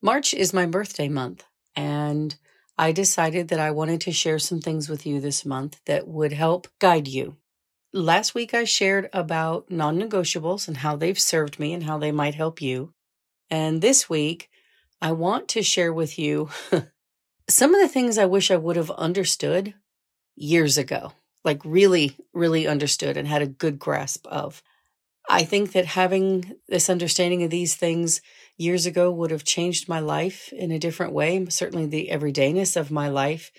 March is my birthday month, and I decided that I wanted to share some things with you this month that would help guide you. Last week, I shared about non negotiables and how they've served me and how they might help you. And this week, I want to share with you some of the things I wish I would have understood years ago, like really, really understood and had a good grasp of. I think that having this understanding of these things years ago would have changed my life in a different way, certainly the everydayness of my life.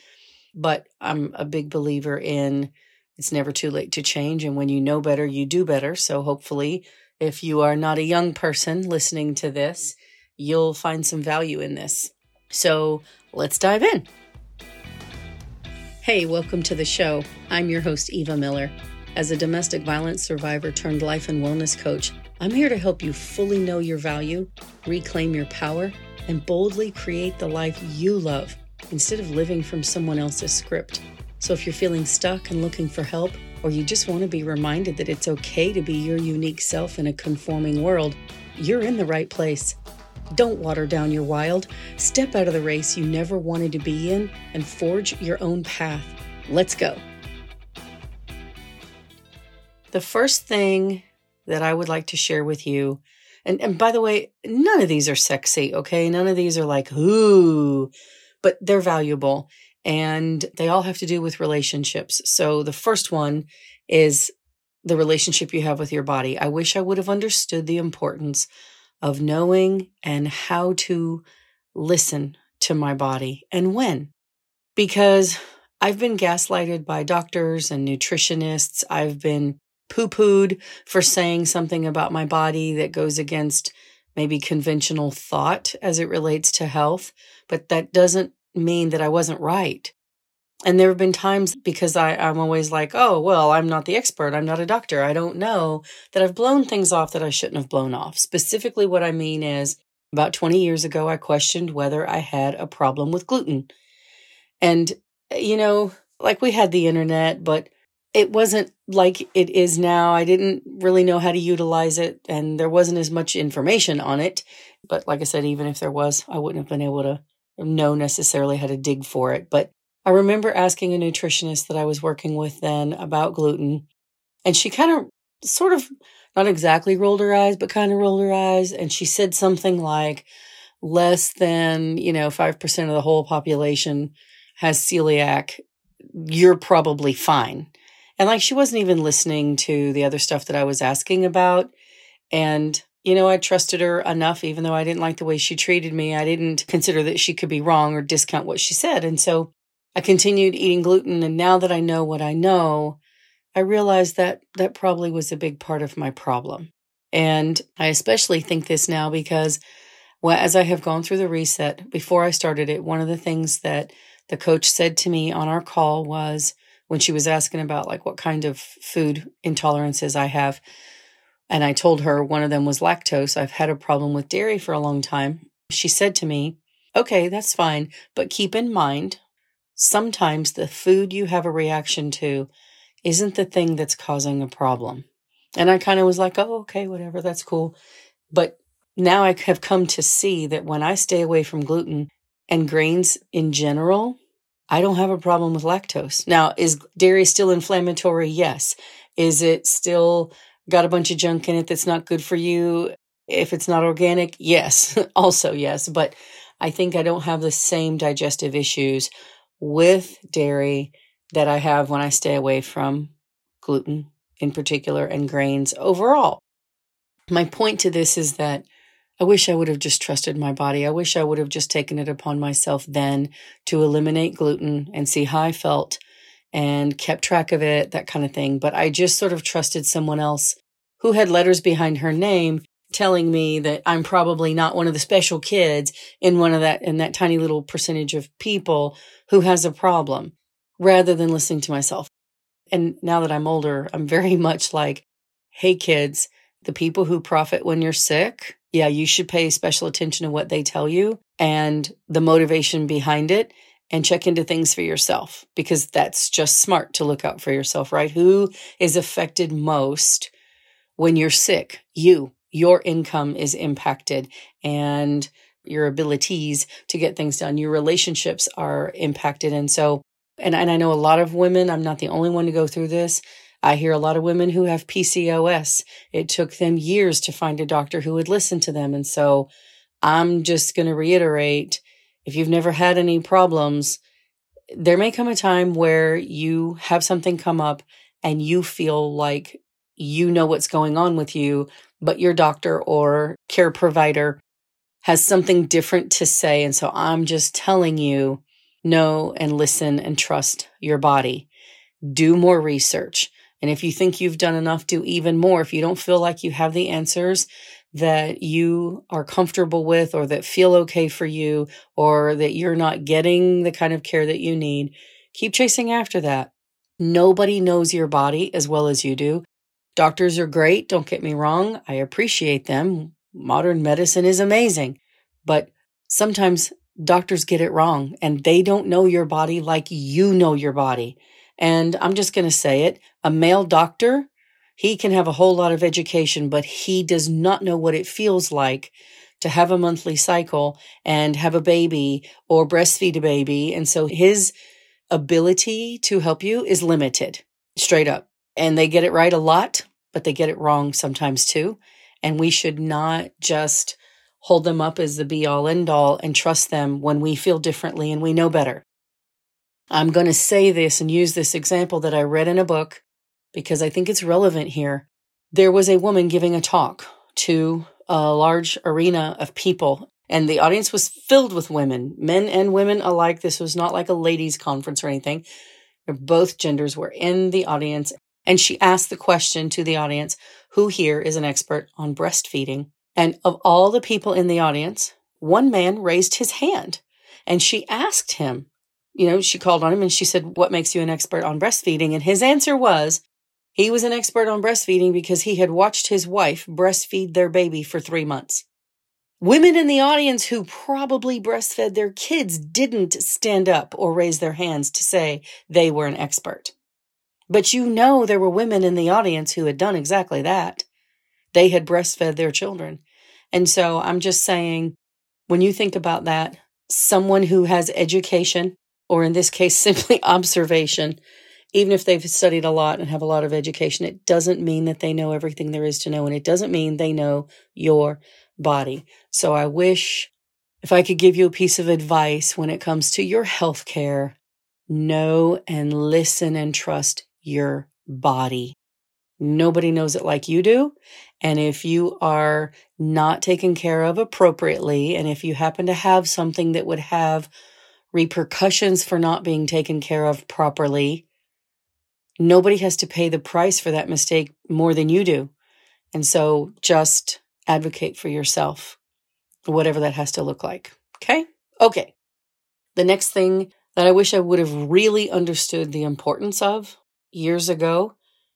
But I'm a big believer in it's never too late to change. And when you know better, you do better. So hopefully, if you are not a young person listening to this, you'll find some value in this. So let's dive in. Hey, welcome to the show. I'm your host, Eva Miller. As a domestic violence survivor turned life and wellness coach, I'm here to help you fully know your value, reclaim your power, and boldly create the life you love instead of living from someone else's script. So if you're feeling stuck and looking for help, or you just want to be reminded that it's okay to be your unique self in a conforming world, you're in the right place. Don't water down your wild. Step out of the race you never wanted to be in and forge your own path. Let's go. The first thing that I would like to share with you. And, and by the way, none of these are sexy, okay? None of these are like, ooh, but they're valuable and they all have to do with relationships. So the first one is the relationship you have with your body. I wish I would have understood the importance of knowing and how to listen to my body and when. Because I've been gaslighted by doctors and nutritionists. I've been poo pooed for saying something about my body that goes against maybe conventional thought as it relates to health, but that doesn't mean that I wasn't right. And there have been times because I, I'm always like, oh, well, I'm not the expert. I'm not a doctor. I don't know that I've blown things off that I shouldn't have blown off. Specifically, what I mean is about 20 years ago, I questioned whether I had a problem with gluten. And, eh, you know, like we had the internet, but it wasn't like it is now. I didn't really know how to utilize it, and there wasn't as much information on it. But like I said, even if there was, I wouldn't have been able to know necessarily how to dig for it. But I remember asking a nutritionist that I was working with then about gluten, and she kind of sort of not exactly rolled her eyes, but kind of rolled her eyes. And she said something like, less than, you know, 5% of the whole population has celiac. You're probably fine. And like she wasn't even listening to the other stuff that I was asking about. And, you know, I trusted her enough, even though I didn't like the way she treated me. I didn't consider that she could be wrong or discount what she said. And so I continued eating gluten. And now that I know what I know, I realized that that probably was a big part of my problem. And I especially think this now because well, as I have gone through the reset, before I started it, one of the things that the coach said to me on our call was, when she was asking about like what kind of food intolerances I have. And I told her one of them was lactose. I've had a problem with dairy for a long time. She said to me, Okay, that's fine, but keep in mind, sometimes the food you have a reaction to isn't the thing that's causing a problem. And I kind of was like, Oh, okay, whatever, that's cool. But now I have come to see that when I stay away from gluten and grains in general, I don't have a problem with lactose. Now, is dairy still inflammatory? Yes. Is it still got a bunch of junk in it that's not good for you? If it's not organic, yes, also yes. But I think I don't have the same digestive issues with dairy that I have when I stay away from gluten in particular and grains overall. My point to this is that I wish I would have just trusted my body. I wish I would have just taken it upon myself then to eliminate gluten and see how I felt and kept track of it, that kind of thing. But I just sort of trusted someone else who had letters behind her name telling me that I'm probably not one of the special kids in one of that, in that tiny little percentage of people who has a problem rather than listening to myself. And now that I'm older, I'm very much like, Hey kids, the people who profit when you're sick, yeah, you should pay special attention to what they tell you and the motivation behind it and check into things for yourself because that's just smart to look out for yourself, right? Who is affected most when you're sick? You. Your income is impacted and your abilities to get things done. Your relationships are impacted. And so, and, and I know a lot of women, I'm not the only one to go through this. I hear a lot of women who have PCOS. It took them years to find a doctor who would listen to them. And so I'm just going to reiterate if you've never had any problems, there may come a time where you have something come up and you feel like you know what's going on with you, but your doctor or care provider has something different to say. And so I'm just telling you, know and listen and trust your body. Do more research. And if you think you've done enough, do even more. If you don't feel like you have the answers that you are comfortable with or that feel okay for you or that you're not getting the kind of care that you need, keep chasing after that. Nobody knows your body as well as you do. Doctors are great, don't get me wrong. I appreciate them. Modern medicine is amazing. But sometimes doctors get it wrong and they don't know your body like you know your body. And I'm just going to say it a male doctor, he can have a whole lot of education, but he does not know what it feels like to have a monthly cycle and have a baby or breastfeed a baby. And so his ability to help you is limited, straight up. And they get it right a lot, but they get it wrong sometimes too. And we should not just hold them up as the be all end all and trust them when we feel differently and we know better. I'm going to say this and use this example that I read in a book because I think it's relevant here. There was a woman giving a talk to a large arena of people and the audience was filled with women, men and women alike. This was not like a ladies' conference or anything. Both genders were in the audience. And she asked the question to the audience Who here is an expert on breastfeeding? And of all the people in the audience, one man raised his hand and she asked him, you know, she called on him and she said, What makes you an expert on breastfeeding? And his answer was, he was an expert on breastfeeding because he had watched his wife breastfeed their baby for three months. Women in the audience who probably breastfed their kids didn't stand up or raise their hands to say they were an expert. But you know there were women in the audience who had done exactly that. They had breastfed their children. And so I'm just saying, when you think about that, someone who has education, or in this case, simply observation, even if they've studied a lot and have a lot of education, it doesn't mean that they know everything there is to know. And it doesn't mean they know your body. So I wish if I could give you a piece of advice when it comes to your health care, know and listen and trust your body. Nobody knows it like you do. And if you are not taken care of appropriately, and if you happen to have something that would have repercussions for not being taken care of properly, nobody has to pay the price for that mistake more than you do. And so just advocate for yourself, whatever that has to look like. Okay? Okay. The next thing that I wish I would have really understood the importance of years ago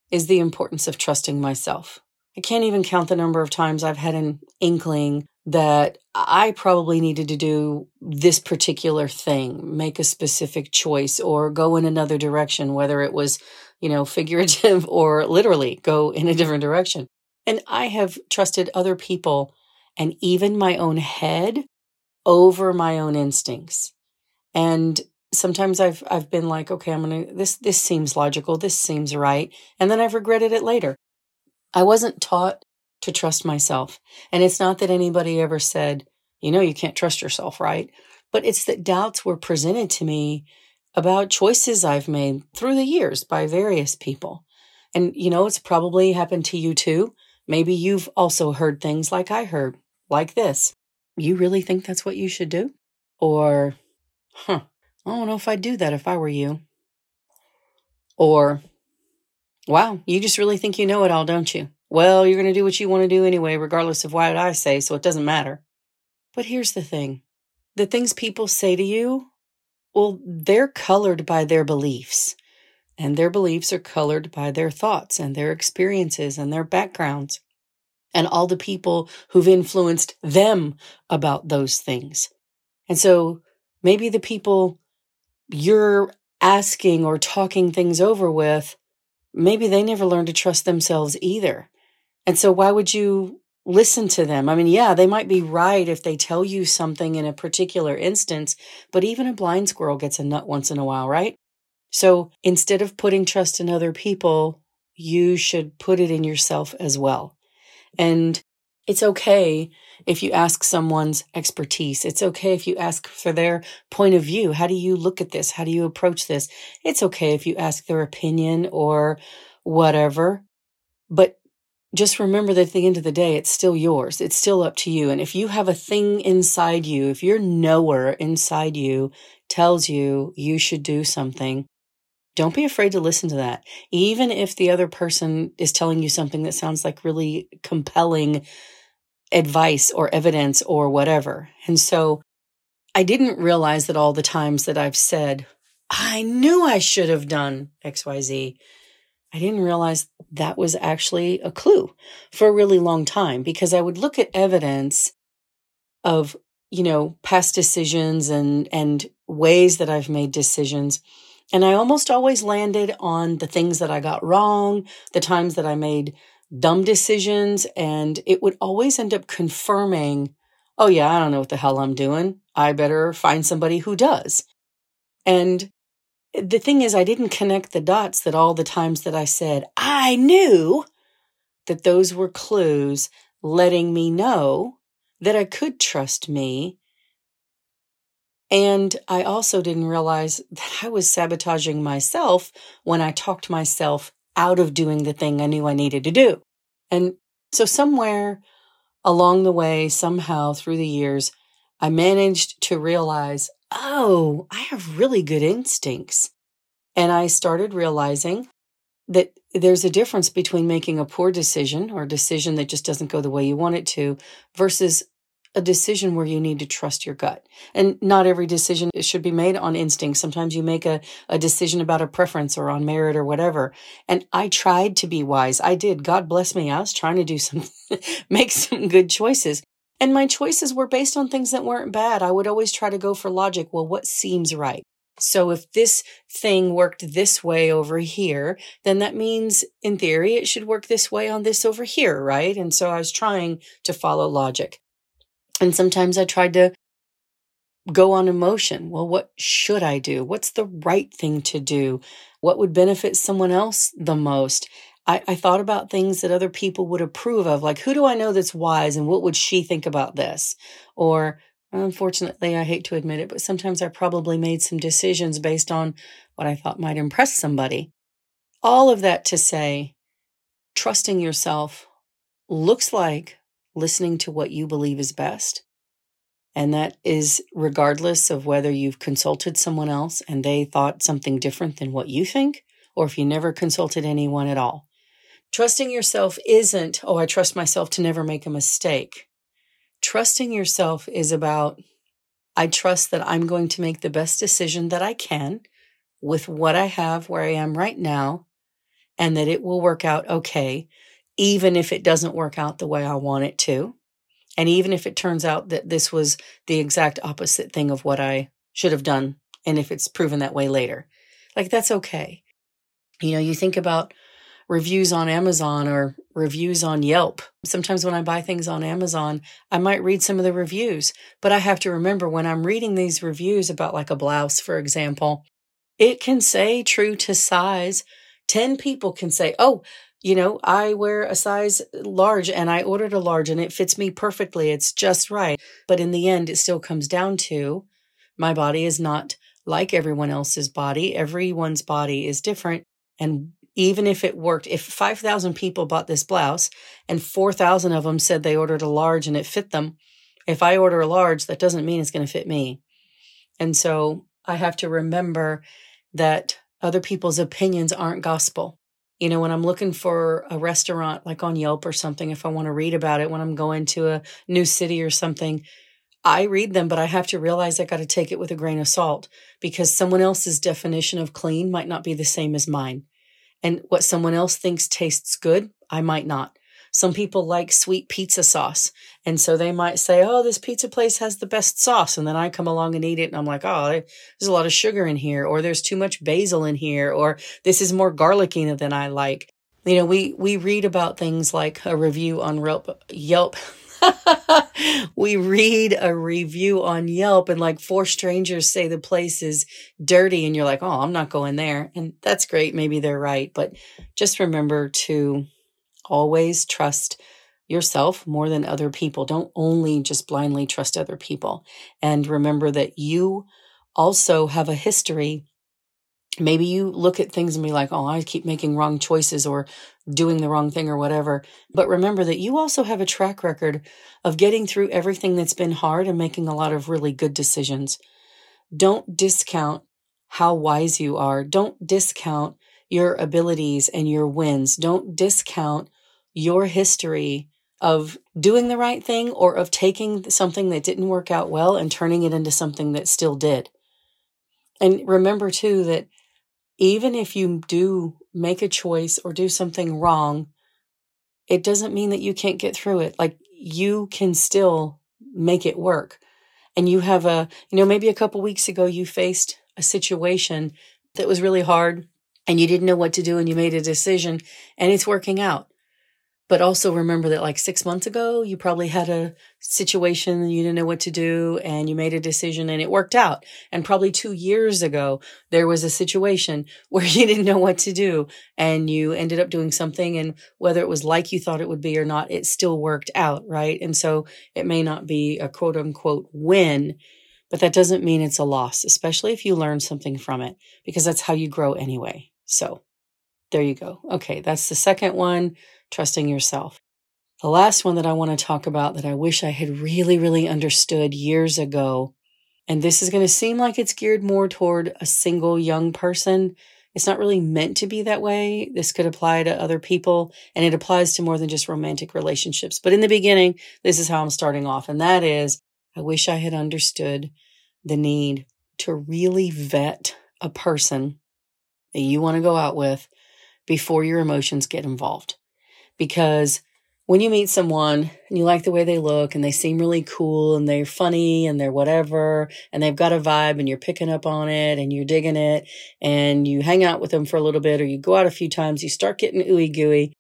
is the importance of trusting myself. I can't even count the number of times I've had an inkling that I probably needed to do this particular thing, make a specific choice, or go in another direction, whether it was, you know, figurative or literally go in a different direction. And I have trusted other people and even my own head over my own instincts. And sometimes I've I've been like, okay, I'm gonna this this seems logical, this seems right, and then I've regretted it later. I wasn't taught to trust myself. And it's not that anybody ever said, you know, you can't trust yourself, right? But it's that doubts were presented to me about choices I've made through the years by various people. And, you know, it's probably happened to you too. Maybe you've also heard things like I heard, like this. You really think that's what you should do? Or, huh, I don't know if I'd do that if I were you. Or, wow, you just really think you know it all, don't you? Well, you're going to do what you want to do anyway, regardless of what I say, so it doesn't matter. But here's the thing the things people say to you, well, they're colored by their beliefs. And their beliefs are colored by their thoughts and their experiences and their backgrounds and all the people who've influenced them about those things. And so maybe the people you're asking or talking things over with, maybe they never learned to trust themselves either. And so why would you listen to them. I mean, yeah, they might be right if they tell you something in a particular instance, but even a blind squirrel gets a nut once in a while, right? So instead of putting trust in other people, you should put it in yourself as well. And it's okay if you ask someone's expertise. It's okay if you ask for their point of view. How do you look at this? How do you approach this? It's okay if you ask their opinion or whatever. But just remember that at the end of the day, it's still yours. It's still up to you. And if you have a thing inside you, if your knower inside you tells you you should do something, don't be afraid to listen to that. Even if the other person is telling you something that sounds like really compelling advice or evidence or whatever. And so I didn't realize that all the times that I've said, I knew I should have done XYZ. I didn't realize that was actually a clue for a really long time because I would look at evidence of, you know, past decisions and, and ways that I've made decisions. And I almost always landed on the things that I got wrong, the times that I made dumb decisions. And it would always end up confirming, oh, yeah, I don't know what the hell I'm doing. I better find somebody who does. And the thing is, I didn't connect the dots that all the times that I said, I knew that those were clues letting me know that I could trust me. And I also didn't realize that I was sabotaging myself when I talked myself out of doing the thing I knew I needed to do. And so, somewhere along the way, somehow through the years, I managed to realize oh, I have really good instincts. And I started realizing that there's a difference between making a poor decision or a decision that just doesn't go the way you want it to versus a decision where you need to trust your gut. And not every decision should be made on instinct. Sometimes you make a, a decision about a preference or on merit or whatever. And I tried to be wise. I did. God bless me. I was trying to do some, make some good choices. And my choices were based on things that weren't bad. I would always try to go for logic. Well, what seems right? So if this thing worked this way over here, then that means in theory it should work this way on this over here, right? And so I was trying to follow logic. And sometimes I tried to go on emotion. Well, what should I do? What's the right thing to do? What would benefit someone else the most? I, I thought about things that other people would approve of, like who do I know that's wise and what would she think about this? Or unfortunately, I hate to admit it, but sometimes I probably made some decisions based on what I thought might impress somebody. All of that to say, trusting yourself looks like listening to what you believe is best. And that is regardless of whether you've consulted someone else and they thought something different than what you think, or if you never consulted anyone at all. Trusting yourself isn't, oh, I trust myself to never make a mistake. Trusting yourself is about, I trust that I'm going to make the best decision that I can with what I have where I am right now, and that it will work out okay, even if it doesn't work out the way I want it to. And even if it turns out that this was the exact opposite thing of what I should have done, and if it's proven that way later, like that's okay. You know, you think about reviews on Amazon or reviews on Yelp. Sometimes when I buy things on Amazon, I might read some of the reviews, but I have to remember when I'm reading these reviews about like a blouse, for example, it can say true to size. 10 people can say, Oh, you know, I wear a size large and I ordered a large and it fits me perfectly. It's just right. But in the end, it still comes down to my body is not like everyone else's body. Everyone's body is different. And even if it worked, if 5,000 people bought this blouse and 4,000 of them said they ordered a large and it fit them, if I order a large, that doesn't mean it's going to fit me. And so I have to remember that other people's opinions aren't gospel. You know, when I'm looking for a restaurant like on Yelp or something, if I want to read about it when I'm going to a new city or something, I read them, but I have to realize I got to take it with a grain of salt because someone else's definition of clean might not be the same as mine. And what someone else thinks tastes good, I might not. Some people like sweet pizza sauce. And so they might say, Oh, this pizza place has the best sauce. And then I come along and eat it. And I'm like, Oh, there's a lot of sugar in here, or there's too much basil in here, or this is more garlicky than I like. You know, we we read about things like a review on Yelp. Yelp. we read a review on Yelp and like four strangers say the place is dirty and you're like, "Oh, I'm not going there." And that's great, maybe they're right, but just remember to always trust yourself more than other people. Don't only just blindly trust other people. And remember that you also have a history. Maybe you look at things and be like, oh, I keep making wrong choices or doing the wrong thing or whatever. But remember that you also have a track record of getting through everything that's been hard and making a lot of really good decisions. Don't discount how wise you are. Don't discount your abilities and your wins. Don't discount your history of doing the right thing or of taking something that didn't work out well and turning it into something that still did. And remember too that even if you do make a choice or do something wrong, it doesn't mean that you can't get through it. Like you can still make it work. And you have a, you know, maybe a couple weeks ago you faced a situation that was really hard and you didn't know what to do and you made a decision and it's working out. But also remember that like six months ago, you probably had a situation you didn't know what to do and you made a decision and it worked out. And probably two years ago, there was a situation where you didn't know what to do and you ended up doing something. And whether it was like you thought it would be or not, it still worked out. Right. And so it may not be a quote unquote win, but that doesn't mean it's a loss, especially if you learn something from it, because that's how you grow anyway. So there you go. Okay. That's the second one trusting yourself. The last one that I want to talk about that I wish I had really, really understood years ago. And this is going to seem like it's geared more toward a single young person. It's not really meant to be that way. This could apply to other people and it applies to more than just romantic relationships. But in the beginning, this is how I'm starting off. And that is, I wish I had understood the need to really vet a person that you want to go out with before your emotions get involved because when you meet someone and you like the way they look and they seem really cool and they're funny and they're whatever and they've got a vibe and you're picking up on it and you're digging it and you hang out with them for a little bit or you go out a few times, you start getting ooey gooey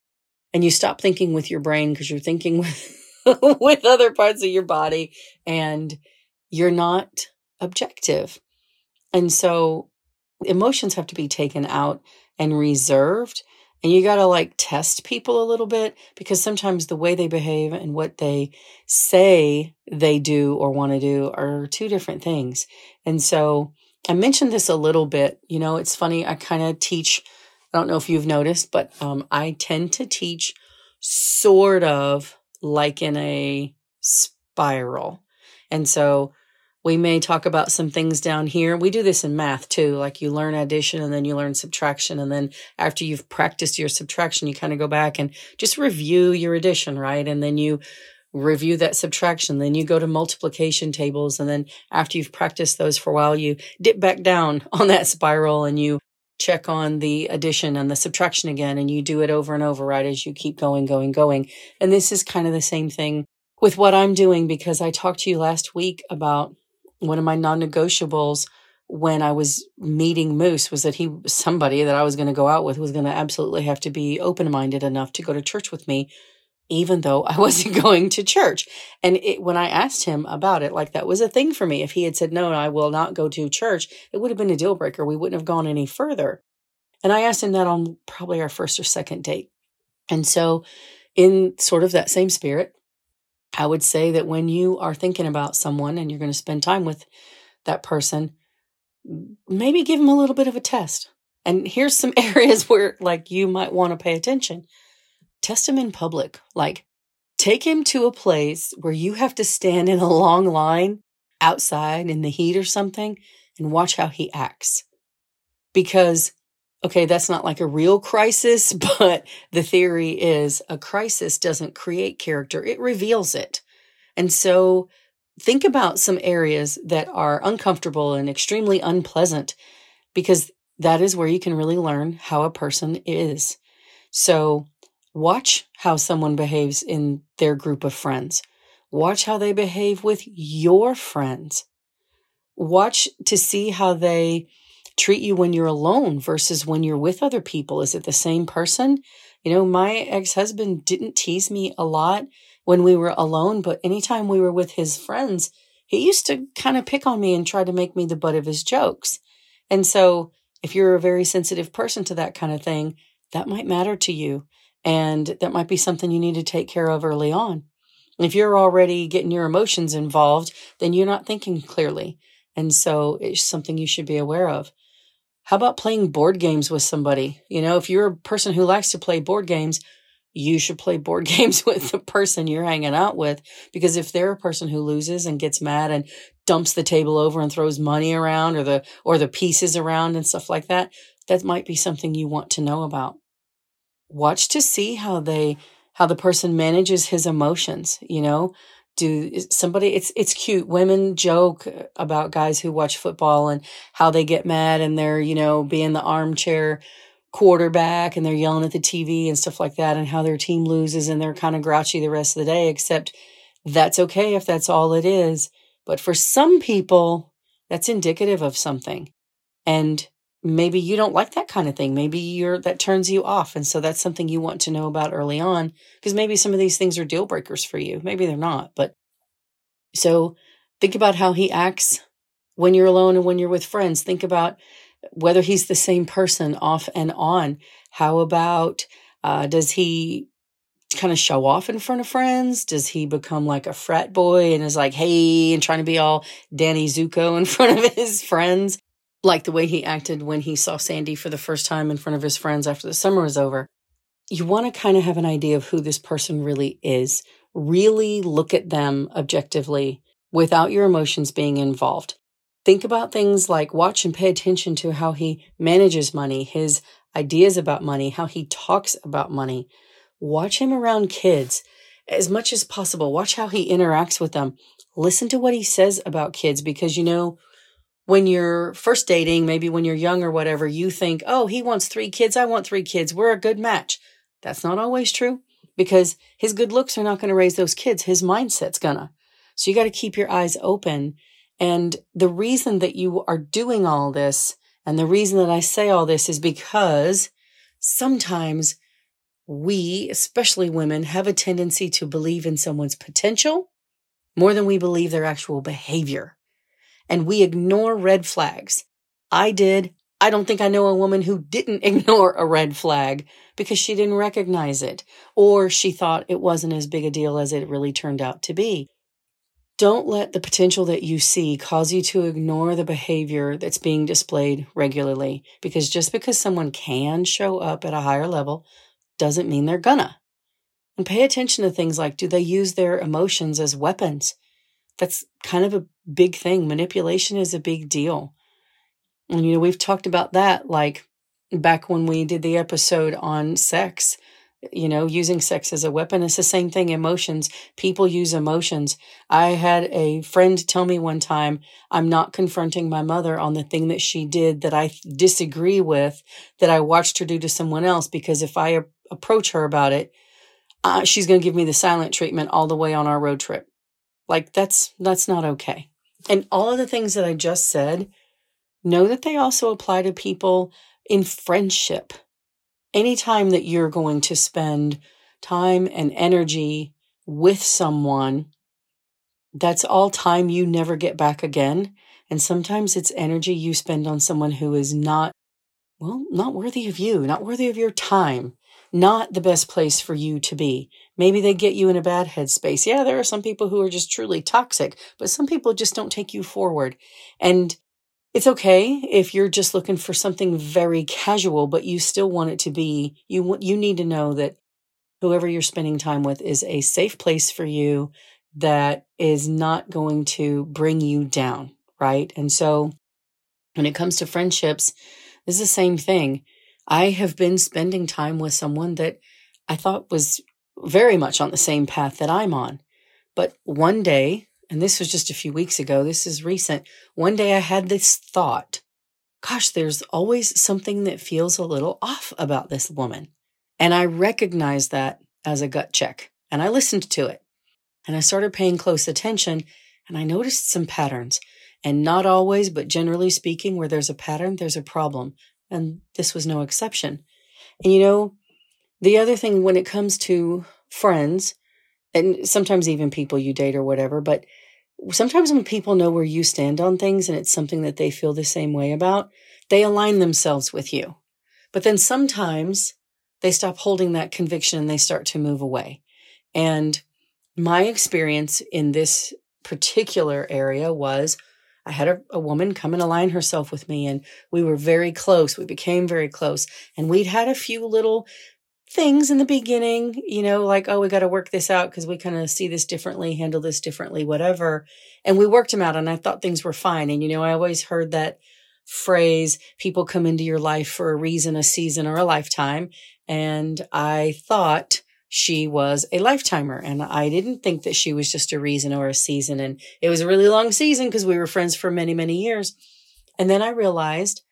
and you stop thinking with your brain because you're thinking with, with other parts of your body and you're not objective. And so emotions have to be taken out and reserved and you got to like test people a little bit because sometimes the way they behave and what they say they do or want to do are two different things. And so I mentioned this a little bit. You know, it's funny. I kind of teach, I don't know if you've noticed, but um, I tend to teach sort of like in a spiral. And so we may talk about some things down here. We do this in math too. Like you learn addition and then you learn subtraction. And then after you've practiced your subtraction, you kind of go back and just review your addition, right? And then you review that subtraction. Then you go to multiplication tables. And then after you've practiced those for a while, you dip back down on that spiral and you check on the addition and the subtraction again. And you do it over and over, right? As you keep going, going, going. And this is kind of the same thing with what I'm doing because I talked to you last week about one of my non-negotiables when I was meeting Moose was that he somebody that I was going to go out with was going to absolutely have to be open-minded enough to go to church with me even though I wasn't going to church. And it, when I asked him about it, like that was a thing for me. If he had said, no, I will not go to church, it would have been a deal breaker. We wouldn't have gone any further. And I asked him that on probably our first or second date. And so, in sort of that same spirit, I would say that when you are thinking about someone and you're going to spend time with that person, maybe give them a little bit of a test. And here's some areas where like you might want to pay attention. Test him in public. Like take him to a place where you have to stand in a long line outside in the heat or something and watch how he acts. Because okay, that's not like a real crisis, but the theory is a crisis doesn't create character, it reveals it. And so think about some areas that are uncomfortable and extremely unpleasant because that is where you can really learn how a person is. So watch how someone behaves in their group of friends. Watch how they behave with your friends. Watch to see how they treat you when you're alone versus when you're with other people? Is it the same person? You know, my ex husband didn't tease me a lot when we were alone, but anytime we were with his friends, he used to kind of pick on me and try to make me the butt of his jokes. And so, if you're a very sensitive person to that kind of thing, that might matter to you. And that might be something you need to take care of early on. If you're already getting your emotions involved, then you're not thinking clearly. And so it's something you should be aware of. How about playing board games with somebody? You know, if you're a person who likes to play board games, you should play board games with the person you're hanging out with. Because if they're a person who loses and gets mad and dumps the table over and throws money around or the, or the pieces around and stuff like that, that might be something you want to know about. Watch to see how they, how the person manages his emotions, you know? Do somebody, it's, it's cute. Women joke about guys who watch football and how they get mad and they're, you know, being the armchair quarterback and they're yelling at the TV and stuff like that and how their team loses and they're kind of grouchy the rest of the day, except that's okay if that's all it is. But for some people, that's indicative of something. And maybe you don't like that kind of thing. Maybe you're that turns you off. And so that's something you want to know about early on because maybe some of these things are deal breakers for you. Maybe they're not. But so think about how he acts when you're alone and when you're with friends. Think about whether he's the same person off and on. How about uh, does he kind of show off in front of friends? Does he become like a frat boy and is like, hey, and trying to be all Danny Zuko in front of his friends? Like the way he acted when he saw Sandy for the first time in front of his friends after the summer was over. You want to kind of have an idea of who this person really is. Really look at them objectively without your emotions being involved. Think about things like watch and pay attention to how he manages money, his ideas about money, how he talks about money. Watch him around kids as much as possible. Watch how he interacts with them. Listen to what he says about kids because you know, when you're first dating, maybe when you're young or whatever, you think, oh, he wants three kids. I want three kids. We're a good match. That's not always true because his good looks are not going to raise those kids. His mindset's gonna. So you got to keep your eyes open and the reason that you are doing all this and the reason that I say all this is because sometimes we, especially women, have a tendency to believe in someone's potential more than we believe their actual behavior. And we ignore red flags. I did. I don't think I know a woman who didn't ignore a red flag because she didn't recognize it or she thought it wasn't as big a deal as it really turned out to be. Don't let the potential that you see cause you to ignore the behavior that's being displayed regularly because just because someone can show up at a higher level doesn't mean they're gonna. And pay attention to things like do they use their emotions as weapons? That's kind of a big thing. Manipulation is a big deal. And, you know, we've talked about that like back when we did the episode on sex you know, using sex as a weapon. It's the same thing. Emotions. People use emotions. I had a friend tell me one time, I'm not confronting my mother on the thing that she did that I disagree with, that I watched her do to someone else, because if I approach her about it, uh, she's going to give me the silent treatment all the way on our road trip. Like that's, that's not okay. And all of the things that I just said, know that they also apply to people in friendship anytime that you're going to spend time and energy with someone, that's all time you never get back again. And sometimes it's energy you spend on someone who is not, well, not worthy of you, not worthy of your time, not the best place for you to be. Maybe they get you in a bad headspace. Yeah, there are some people who are just truly toxic, but some people just don't take you forward. And it's okay if you're just looking for something very casual, but you still want it to be, you, you need to know that whoever you're spending time with is a safe place for you that is not going to bring you down. Right. And so when it comes to friendships, it's the same thing. I have been spending time with someone that I thought was very much on the same path that I'm on. But one day and this was just a few weeks ago, this is recent. One day I had this thought gosh, there's always something that feels a little off about this woman. And I recognized that as a gut check and I listened to it and I started paying close attention and I noticed some patterns. And not always, but generally speaking, where there's a pattern, there's a problem. And this was no exception. And you know, The other thing when it comes to friends, and sometimes even people you date or whatever, but sometimes when people know where you stand on things and it's something that they feel the same way about, they align themselves with you. But then sometimes they stop holding that conviction and they start to move away. And my experience in this particular area was I had a, a, woman come and align herself with me, and we were very close. We became very close, and we'd had a few little things in the beginning, you know, like, oh, we got to work this out because we kind of see this differently, handle this differently, whatever. And we worked them out, and I thought things were fine. And, you know, I always heard that phrase people come into your life for a reason, a season, or a lifetime. And I thought, she was a lifetimer. And I didn't think that she was just a reason or a season. And it was a really long season because we were friends for many, many years. And then I realized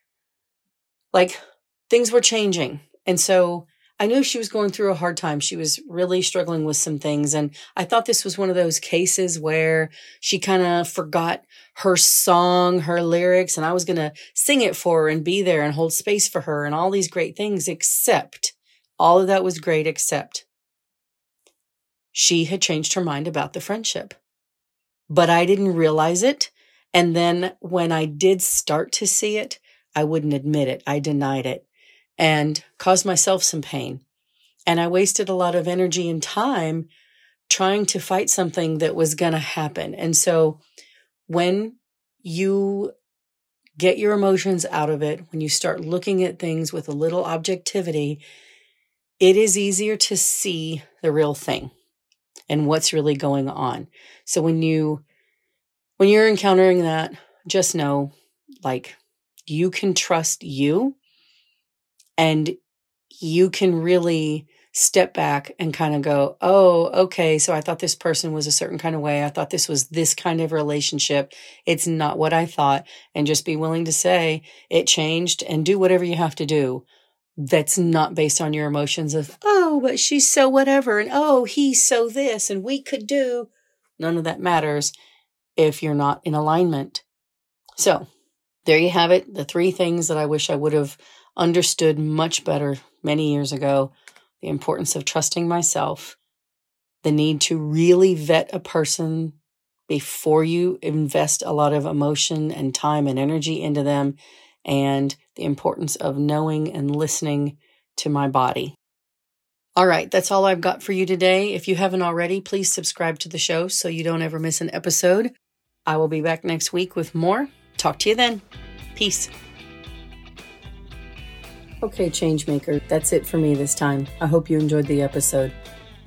like things were changing. And so I knew she was going through a hard time. She was really struggling with some things. And I thought this was one of those cases where she kind of forgot her song, her lyrics, and I was going to sing it for her and be there and hold space for her and all these great things, except all of that was great, except she had changed her mind about the friendship. But I didn't realize it. And then when I did start to see it, I wouldn't admit it. I denied it and caused myself some pain. And I wasted a lot of energy and time trying to fight something that was going to happen. And so when you get your emotions out of it, when you start looking at things with a little objectivity, it is easier to see the real thing and what's really going on. So when you when you're encountering that, just know like you can trust you and you can really step back and kind of go, "Oh, okay, so I thought this person was a certain kind of way. I thought this was this kind of relationship. It's not what I thought." And just be willing to say it changed and do whatever you have to do that's not based on your emotions of, oh, but she's so whatever, and oh, he's so this, and we could do. None of that matters if you're not in alignment. So, there you have it. The three things that I wish I would have understood much better many years ago the importance of trusting myself, the need to really vet a person before you invest a lot of emotion and time and energy into them, and the importance of knowing and listening to my body. All right, that's all I've got for you today. If you haven't already, please subscribe to the show so you don't ever miss an episode. I will be back next week with more. Talk to you then. Peace. Okay, Changemaker, that's it for me this time. I hope you enjoyed the episode.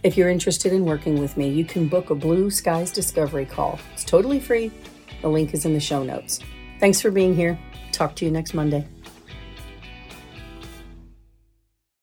If you're interested in working with me, you can book a Blue Skies Discovery call. It's totally free. The link is in the show notes. Thanks for being here. Talk to you next Monday.